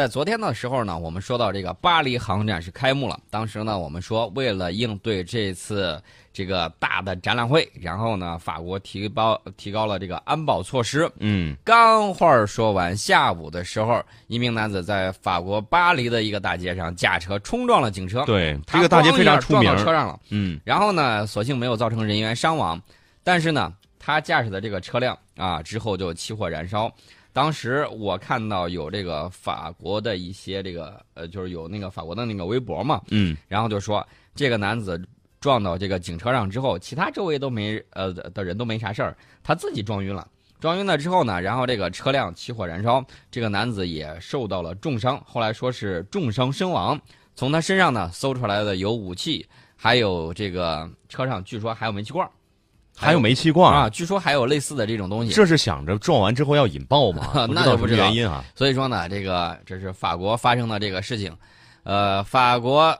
在昨天的时候呢，我们说到这个巴黎航展是开幕了。当时呢，我们说为了应对这次这个大的展览会，然后呢，法国提高提高了这个安保措施。嗯，刚话说完，下午的时候，一名男子在法国巴黎的一个大街上驾车冲撞了警车。对，他这个大街非常出名撞到。车上了。嗯，然后呢，所幸没有造成人员伤亡，但是呢，他驾驶的这个车辆啊，之后就起火燃烧。当时我看到有这个法国的一些这个呃，就是有那个法国的那个微博嘛，嗯，然后就说这个男子撞到这个警车上之后，其他周围都没呃的人都没啥事儿，他自己撞晕了。撞晕了之后呢，然后这个车辆起火燃烧，这个男子也受到了重伤，后来说是重伤身亡。从他身上呢搜出来的有武器，还有这个车上据说还有煤气罐儿还有煤气罐啊，据说还有类似的这种东西。这是想着撞完之后要引爆吗？那就不知道原因啊。所以说呢，这个这是法国发生的这个事情，呃，法国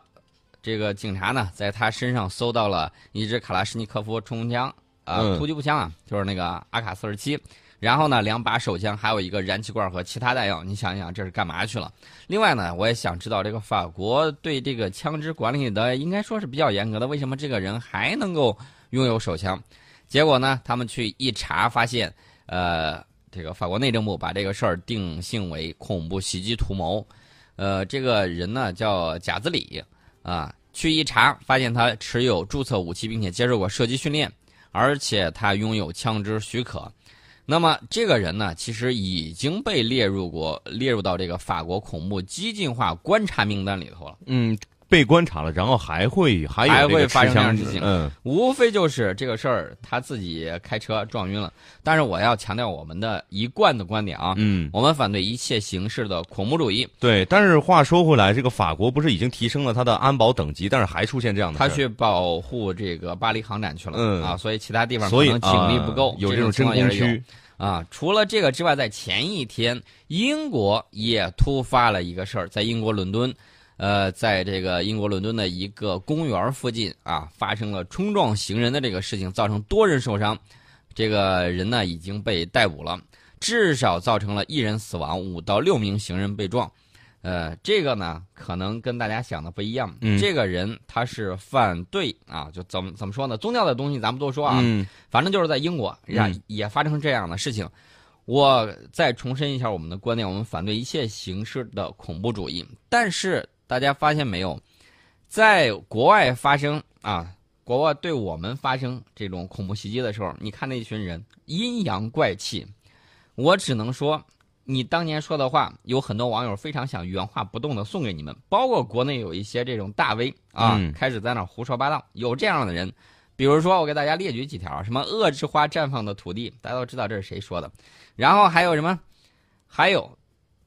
这个警察呢，在他身上搜到了一支卡拉什尼科夫冲锋枪啊、嗯突击步枪啊，就是那个阿卡四十七。然后呢，两把手枪，还有一个燃气罐和其他弹药。你想一想，这是干嘛去了？另外呢，我也想知道，这个法国对这个枪支管理的应该说是比较严格的，为什么这个人还能够拥有手枪？结果呢，他们去一查，发现，呃，这个法国内政部把这个事儿定性为恐怖袭击图谋。呃，这个人呢叫贾兹里啊，去一查，发现他持有注册武器，并且接受过射击训练，而且他拥有枪支许可。那么这个人呢，其实已经被列入过列入到这个法国恐怖激进化观察名单里头了。嗯，被观察了，然后还会还有还会发生这样的事情嗯，无非就是这个事儿，他自己开车撞晕了。但是我要强调我们的一贯的观点啊，嗯，我们反对一切形式的恐怖主义。对。但是话说回来，这个法国不是已经提升了它的安保等级，但是还出现这样的他去保护这个巴黎航展去了，嗯啊，所以其他地方可所以能警力不够，啊有这种真空区。啊。除了这个之外，在前一天，英国也突发了一个事儿，在英国伦敦，呃，在这个英国伦敦的一个公园附近啊，发生了冲撞行人的这个事情，造成多人受伤。这个人呢已经被逮捕了，至少造成了一人死亡，五到六名行人被撞。呃，这个呢，可能跟大家想的不一样。嗯这个人他是反对啊，就怎么怎么说呢？宗教的东西咱不多说啊，嗯反正就是在英国让嗯也发生这样的事情。我再重申一下我们的观点，我们反对一切形式的恐怖主义。但是大家发现没有，在国外发生啊，国外对我们发生这种恐怖袭击的时候，你看那群人阴阳怪气，我只能说。你当年说的话，有很多网友非常想原话不动的送给你们，包括国内有一些这种大 V 啊，嗯开始在那胡说八道，有这样的人，比如说，我给大家列举几条，什么恶之花绽放的土地，大家都知道这是谁说的。然后还有什么？还有，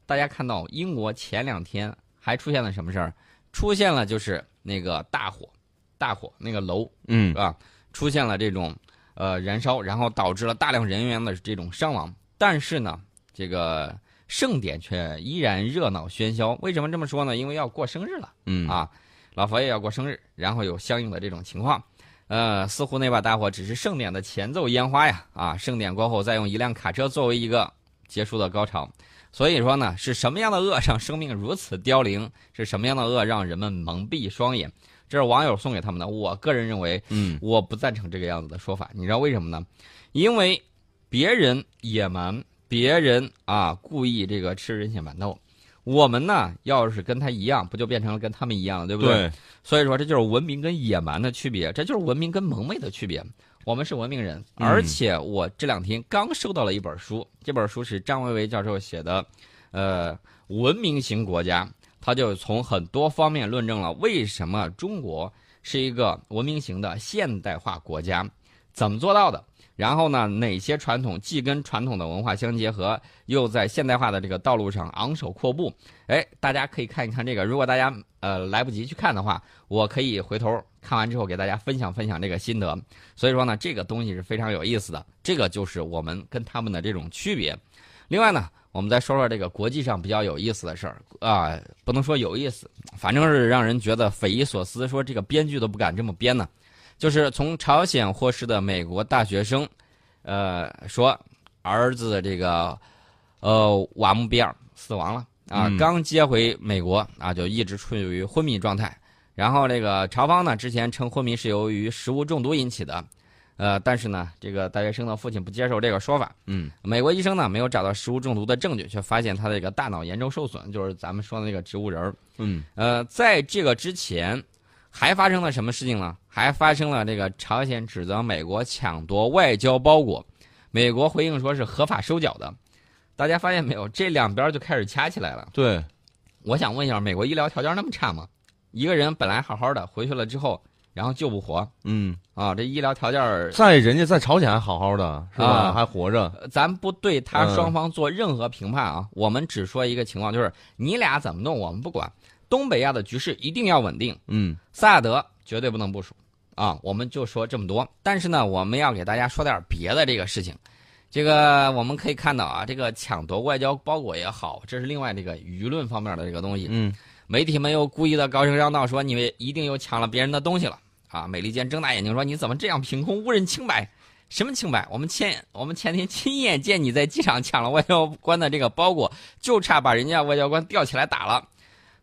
大家看到英国前两天还出现了什么事儿？出现了就是那个大火，大火那个楼嗯是吧，出现了这种呃燃烧，然后导致了大量人员的这种伤亡。但是呢，这个盛典却依然热闹喧嚣。为什么这么说呢？因为要过生日了。嗯啊，老佛爷要过生日，然后有相应的这种情况。呃，似乎那把大火只是盛典的前奏烟花呀，啊，盛典过后再用一辆卡车作为一个结束的高潮。所以说呢，是什么样的恶让生命如此凋零？是什么样的恶让人们蒙蔽双眼？这是网友送给他们的。我个人认为，嗯我不赞成这个样子的说法。你知道为什么呢？因为别人野蛮，别人啊故意这个吃人血馒头，我们呢要是跟他一样，不就变成了跟他们一样了，对不对？对，所以说这就是文明跟野蛮的区别，这就是文明跟蒙昧的区别。我们是文明人，嗯。而且我这两天刚收到了一本书，这本书是张维为教授写的，呃，文明型国家，他就从很多方面论证了为什么中国是一个文明型的现代化国家，怎么做到的？然后呢，哪些传统既跟传统的文化相结合，又在现代化的这个道路上昂首阔步？哎，大家可以看一看这个。如果大家呃来不及去看的话，我可以回头看完之后给大家分享分享这个心得。所以说呢，这个东西是非常有意思的，这个就是我们跟他们的这种区别。另外呢，我们再说说这个国际上比较有意思的事儿啊，不能说有意思，反正是让人觉得匪夷所思，说这个编剧都不敢这么编呢。就是从朝鲜获释的美国大学生，呃，说儿子这个呃瓦木比尔死亡了啊，嗯刚接回美国啊，就一直处于昏迷状态。然后这个朝方呢，之前称昏迷是由于食物中毒引起的，呃，但是呢，这个大学生的父亲不接受这个说法。嗯美国医生呢没有找到食物中毒的证据，却发现他的这个大脑严重受损，就是咱们说的那个植物人儿。嗯呃，在这个之前，还发生了什么事情呢？还发生了这个朝鲜指责美国抢夺外交包裹，美国回应说是合法收缴的。大家发现没有？这两边就开始掐起来了。对，我想问一下，美国医疗条件那么差吗？一个人本来好好的回去了之后，然后救不活嗯，啊，这医疗条件，在人家在朝鲜还好好的，是吧？啊还活着。呃咱不对他嗯双方做任何评判啊，我们只说一个情况，就是你俩怎么弄我们不管，东北亚的局势一定要稳定，嗯萨亚德绝对不能部署啊，我们就说这么多。但是呢，我们要给大家说点别的这个事情。这个我们可以看到啊，这个抢夺外交包裹也好，这是另外这个舆论方面的这个东西。嗯媒体们又故意的高声嚷道说你们一定又抢了别人的东西了啊！美利坚睁大眼睛说你怎么这样凭空污人清白？什么清白？我们前我们前天亲眼见你在机场抢了外交官的这个包裹，就差把人家外交官吊起来打了。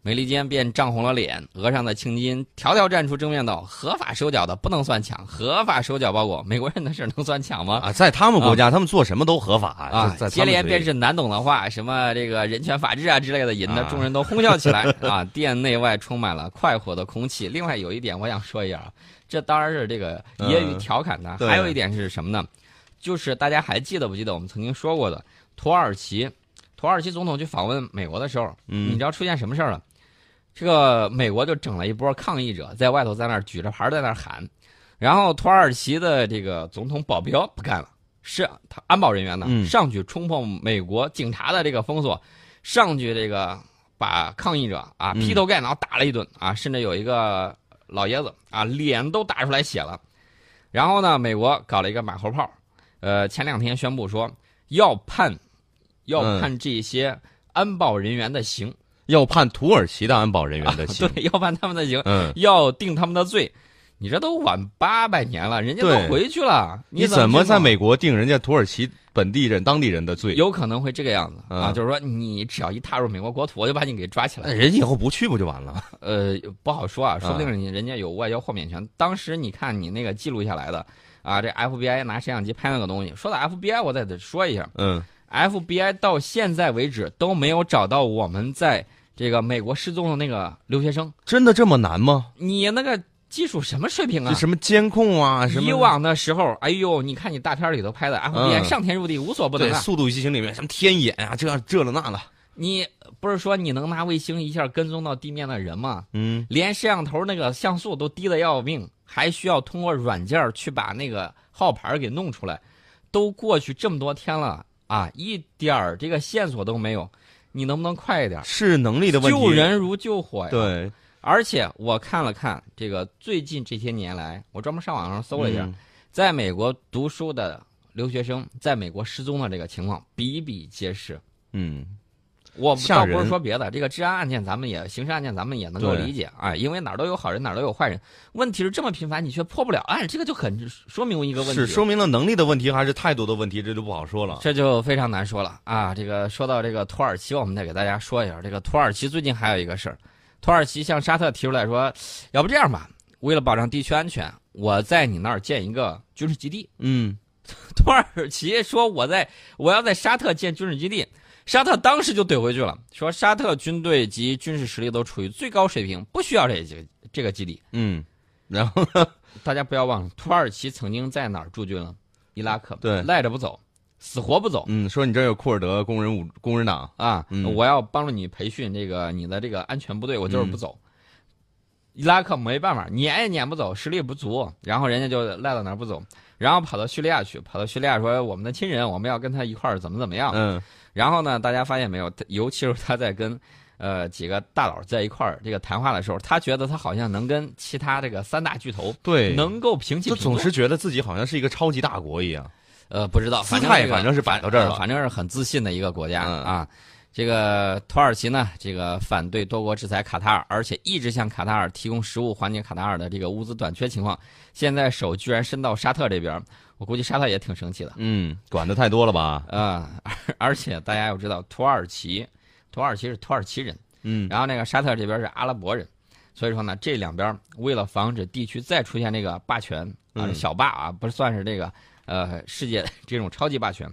美利坚便涨红了脸，额上的青筋条条站出正面道：合法收缴的不能算抢，合法收缴包裹，美国人的事能算抢吗？啊，在他们国家，他们做什么都合法啊，接连便是是难懂的话，什么这个人权法治啊之类的，引得啊众人都哄笑起来 啊！店内外充满了快活的空气。另外有一点我想说一下啊，这当然是这个揶揄调侃的，对还有一点是什么呢？就是大家还记得不记得我们曾经说过的土耳其，土耳其总统去访问美国的时候，你嗯知道出现什么事儿了？这个美国就整了一波抗议者，在外头在那儿举着牌在那儿喊，然后土耳其的这个总统保镖不干了，是他安保人员呢、嗯上去冲破美国警察的这个封锁，上去这个把抗议者啊嗯劈头盖脑打了一顿啊，甚至有一个老爷子啊脸都打出来血了。然后呢，美国搞了一个马后炮，呃，前两天宣布说要判，要嗯判这些安保人员的刑。要判土耳其的安保人员的刑。对，要判他们的刑，嗯，要定他们的罪。你这都晚八百年了，人家都回去了，你怎么在美国定人家土耳其本地人、当地人的罪？有可能会这个样子啊？嗯就是说，你只要一踏入美国国土，我就把你给抓起来那。人以后不去不就完了？呃，不好说啊，说不定人家有外交豁免权。当时你看你那个记录下来的啊，这 FBI 拿摄像机拍那个东西。说到 FBI，我再得说一下嗯，FBI 到现在为止都没有找到我们在这个美国失踪的那个留学生。真的这么难吗？你那个技术什么水平啊这？什么监控啊，什么以往的时候，哎呦，你看你大片里头拍的上天入地无所不能对《啊！速度与激情》里面什么天眼啊，这这了那了。你不是说你能拿卫星一下跟踪到地面的人吗？嗯连摄像头那个像素都低的要命，还需要通过软件去把那个号牌给弄出来。都过去这么多天了啊，一点儿这个线索都没有，你能不能快一点儿？是能力的问题。救人如救火呀！。对，而且我看了看这个最近这些年来，我专门上网上搜了一下，嗯在美国读书的留学生在美国失踪的这个情况比比皆是。嗯我倒不是说别的，这个治安案件咱们也刑事案件咱们也能够理解啊，因为哪儿都有好人，哪儿都有坏人。问题是这么频繁，你却破不了案，这个就很说明一个问题，是说明了能力的问题还是态度的问题，这就不好说了。这就非常难说了啊。这个说到这个土耳其，我们再给大家说一下，这个土耳其最近还有一个事儿，土耳其向沙特提出来说，要不这样吧，为了保障地区安全，我在你那儿建一个军事基地。嗯 土耳其说我在我要在沙特建军事基地，沙特当时就怼回去了，说沙特军队及军事实力都处于最高水平，不需要这几个这个基地。嗯，然后大家不要忘了，土耳其曾经在哪儿驻军了？伊拉克，对赖着不走，死活不走嗯，说你这儿有库尔德工人武工人党，啊！嗯我要帮助你培训这个你的这个安全部队，我就是不走。伊拉克没办法，撵也撵不走，实力不足，然后人家就赖到哪儿不走，然后跑到叙利亚去，跑到叙利亚说我们的亲人，我们要跟他一块儿怎么怎么样。嗯然后呢，大家发现没有，尤其是他在跟呃几个大佬在一块儿这个谈话的时候，他觉得他好像能跟其他这个三大巨头对，能够平起就平坐。总是觉得自己好像是一个超级大国一样。呃不知道，反正这个反正是摆到这儿了呃反正是很自信的一个国家、嗯啊。这个土耳其呢，这个反对多国制裁卡塔尔，而且一直向卡塔尔提供食物，缓解卡塔尔的这个物资短缺情况。现在手居然伸到沙特这边，我估计沙特也挺生气的。嗯，管的太多了吧？啊、而而且大家要知道，土耳其土耳其是土耳其人，嗯然后那个沙特这边是阿拉伯人，所以说呢，这两边为了防止地区再出现这个霸权啊、嗯小霸啊，不是算是这个呃世界 这种超级霸权，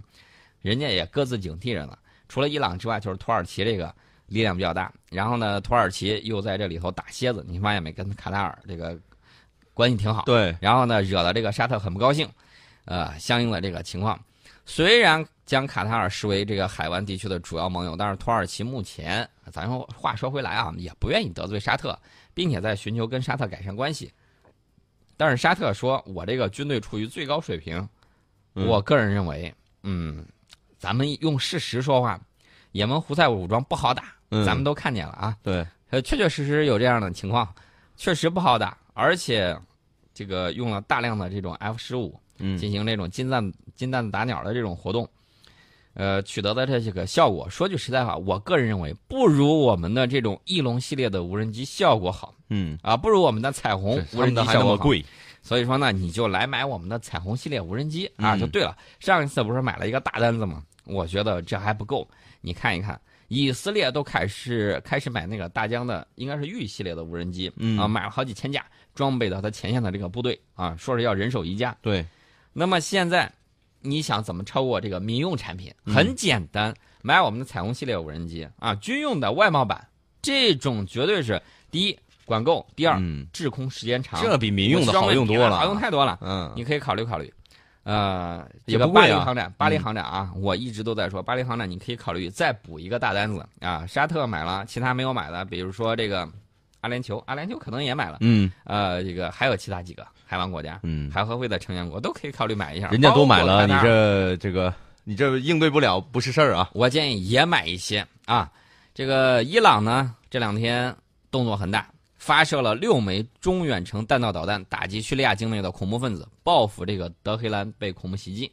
人家也各自警惕着呢。除了伊朗之外，就是土耳其这个力量比较大。然后呢，土耳其又在这里头打蝎子，你发现没？跟卡塔尔这个关系挺好。对，然后呢，惹得这个沙特很不高兴，呃，相应的这个情况，虽然将卡塔尔视为这个海湾地区的主要盟友，但是土耳其目前，咱说话说回来啊，也不愿意得罪沙特，并且在寻求跟沙特改善关系。但是沙特说，我这个军队处于最高水平，嗯我个人认为，嗯，咱们用事实说话，也门胡塞武装不好打，嗯。咱们都看见了啊。对，呃，确确实实有这样的情况，确实不好打，而且这个用了大量的这种 F 十五嗯。进行这种金蛋金蛋子打鸟的这种活动，呃，取得的这些个效果，说句实在话，我个人认为不如我们的这种翼龙系列的无人机效果好。嗯，啊，不如我们的彩虹无人机效果贵，所以说呢，你就来买我们的彩虹系列无人机啊，嗯就对了。上一次不是买了一个大单子吗？我觉得这还不够，你看一看，以色列都开始开始买那个大疆的，应该是玉系列的无人机，嗯啊，买了好几千架，装备到他前线的这个部队啊，说是要人手一架。对，那么现在，你想怎么超过这个民用产品？嗯很简单，买我们的彩虹系列无人机啊，军用的外贸版，这种绝对是第一管够，第二、嗯，滞空时间长，这比民用的好用多了，好用太多了。嗯，你可以考虑考虑。呃，也这个不巴黎航展，巴黎航展啊，我一直都在说，巴黎航展你可以考虑再补一个大单子啊。沙特买了，其他没有买的，比如说这个阿联酋，阿联酋可能也买了，嗯。呃，这个还有其他几个海湾国家，嗯，海合会的成员国都可以考虑买一下。人家都买了，你这这个你这应对不了，不是事儿啊，我建议也买一些啊。这个伊朗呢，这两天动作很大，发射了六枚中远程弹道导弹，打击叙利亚境内的恐怖分子，报复这个德黑兰被恐怖袭击。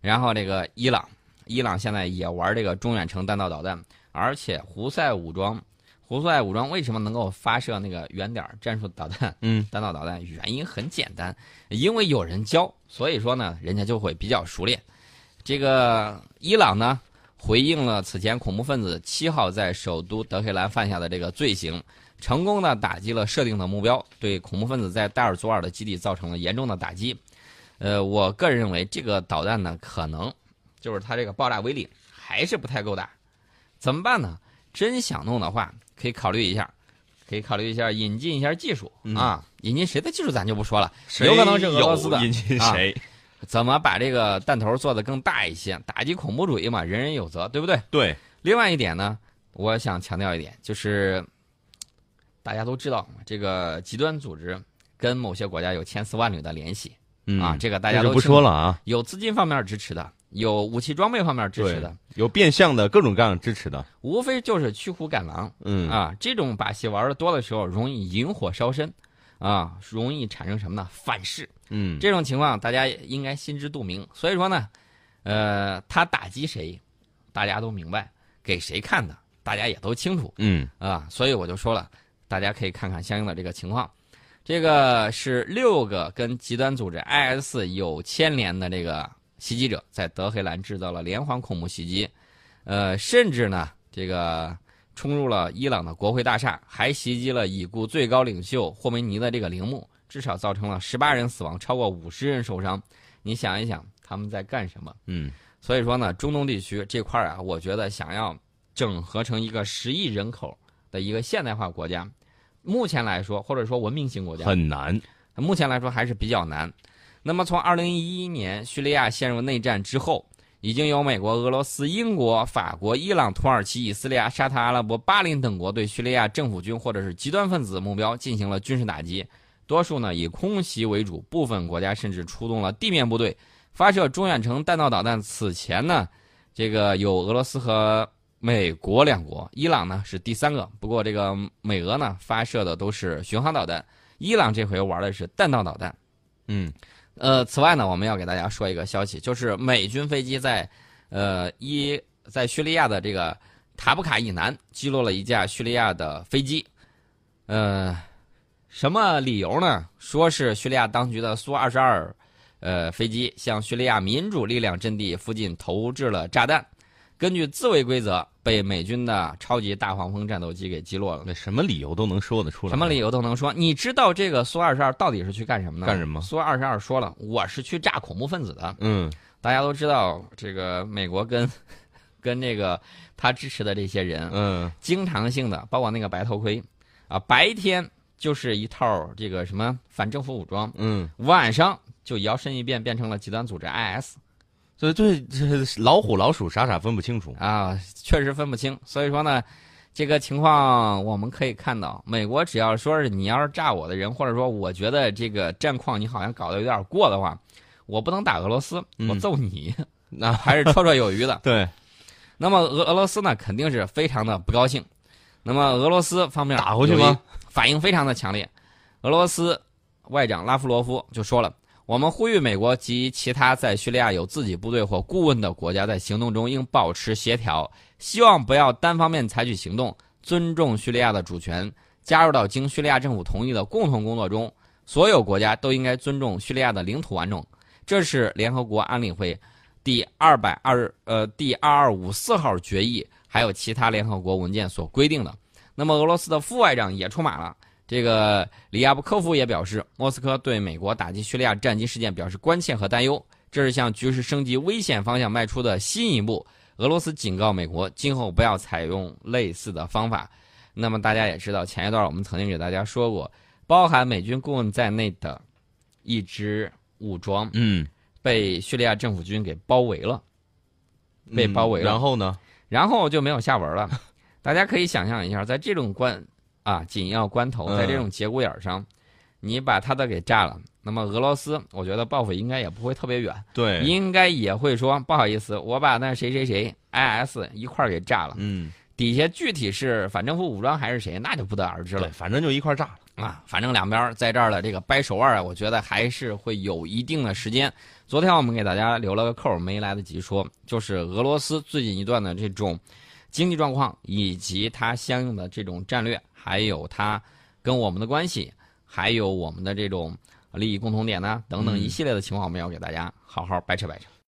然后这个伊朗，伊朗现在也玩这个中远程弹道导弹，而且胡塞武装，胡塞武装为什么能够发射那个远点战术导弹？嗯，弹道导弹原因很简单，因为有人教，所以说呢，人家就会比较熟练。这个伊朗呢，回应了此前恐怖分子七号在首都德黑兰犯下的这个罪行，成功的打击了设定的目标，对恐怖分子在戴尔祖尔的基地造成了严重的打击。呃，我个人认为这个导弹呢，可能就是它这个爆炸威力还是不太够大，怎么办呢？真想弄的话，可以考虑一下，可以考虑一下引进一下技术、嗯啊。引进谁的技术咱就不说了，有可能是俄罗斯的引进啊谁？怎么把这个弹头做得更大一些？打击恐怖主义嘛，人人有责，对不对？对，另外一点呢，我想强调一点，就是大家都知道，这个极端组织跟某些国家有千丝万缕的联系、嗯啊，这个大家都不说了啊，有资金方面支持的，有武器装备方面支持的，有变相的各种各样支持的，无非就是驱虎赶狼。嗯啊，这种把戏玩的多的时候，容易引火烧身，啊，容易产生什么呢？反噬。嗯，这种情况大家也应该心知肚明。所以说呢，呃，他打击谁，大家都明白；给谁看的，大家也都清楚嗯啊。所以我就说了，大家可以看看相应的这个情况。这个是六个跟极端组织 IS 有牵连的这个袭击者，在德黑兰制造了连环恐怖袭击，呃，甚至呢，这个冲入了伊朗的国会大厦，还袭击了已故最高领袖霍梅尼的这个陵墓，至少造成了十八人死亡，超过五十人受伤。你想一想，他们在干什么？嗯所以说呢，中东地区这块儿啊，我觉得想要整合成一个十亿人口的一个现代化国家，目前来说，或者说文明型国家，很难，目前来说还是比较难。那么从二零一一年叙利亚陷入内战之后，已经有美国、俄罗斯、英国、法国、伊朗、土耳其、以色列、沙特阿拉伯、巴林等国对叙利亚政府军或者是极端分子目标进行了军事打击，多数呢以空袭为主，部分国家甚至出动了地面部队发射中远程弹道导弹。此前呢，这个有俄罗斯和美国两国，伊朗呢是第三个。不过这个美俄呢发射的都是巡航导弹，伊朗这回玩的是弹道导弹。嗯呃，此外呢，我们要给大家说一个消息，就是美军飞机在，呃，一在叙利亚的这个塔布卡以南击落了一架叙利亚的飞机，呃，什么理由呢？说是叙利亚当局的苏二十二，呃，飞机向叙利亚民主力量阵地附近投掷了炸弹。根据自卫规则被美军的超级大黄蜂战斗机给击落了。那什么理由都能说得出来。什么理由都能说。你知道这个苏二十二到底是去干什么呢？干什么？苏二十二说了，我是去炸恐怖分子的。嗯，大家都知道，这个美国跟跟这个他支持的这些人，嗯，经常性的，包括那个白头盔，啊，白天就是一套这个什么反政府武装，嗯，晚上就摇身一变变成了极端组织 IS。所以对这老虎老鼠傻傻分不清楚啊，确实分不清。所以说呢，这个情况我们可以看到，美国只要说是你要是炸我的人，或者说我觉得这个战况你好像搞得有点过的话，我不能打俄罗斯，我揍你，那还是绰绰有余的。对。那么俄俄罗斯呢，肯定是非常的不高兴。那么俄罗斯方面打回去吗？反应非常的强烈。俄罗斯外长拉夫罗夫就说了。我们呼吁美国及其他在叙利亚有自己部队或顾问的国家，在行动中应保持协调，希望不要单方面采取行动，尊重叙利亚的主权，加入到经叙利亚政府同意的共同工作中。所有国家都应该尊重叙利亚的领土完整。这是联合国安理会第二百二呃第二二五四号决议，还有其他联合国文件所规定的。那么，俄罗斯的副外长也出马了。这个里亚布科夫也表示，莫斯科对美国打击叙利亚战机事件表示关切和担忧，这是向局势升级危险方向迈出的新一步。俄罗斯警告美国，今后不要采用类似的方法。那么大家也知道，前一段我们曾经给大家说过，包含美军顾问在内的一支武装，嗯，被叙利亚政府军给包围了，被包围了。然后呢？然后就没有下文了。大家可以想象一下，在这种关。啊，紧要关头，在这种节骨眼上，你把他的给炸了，那么俄罗斯，我觉得报复应该也不会特别远，对，应该也会说不好意思，我把那谁谁谁 IS 一块儿给炸了，嗯，底下具体是反政府武装还是谁，那就不得而知了，反正就一块炸了啊，反正两边在这儿的这个掰手腕啊，我觉得还是会有一定的时间。昨天我们给大家留了个扣，没来得及说，就是俄罗斯最近一段的这种经济状况以及它相应的这种战略。还有它跟我们的关系，还有我们的这种利益共同点呢，等等一系列的情况，我们要给大家好好掰扯掰扯。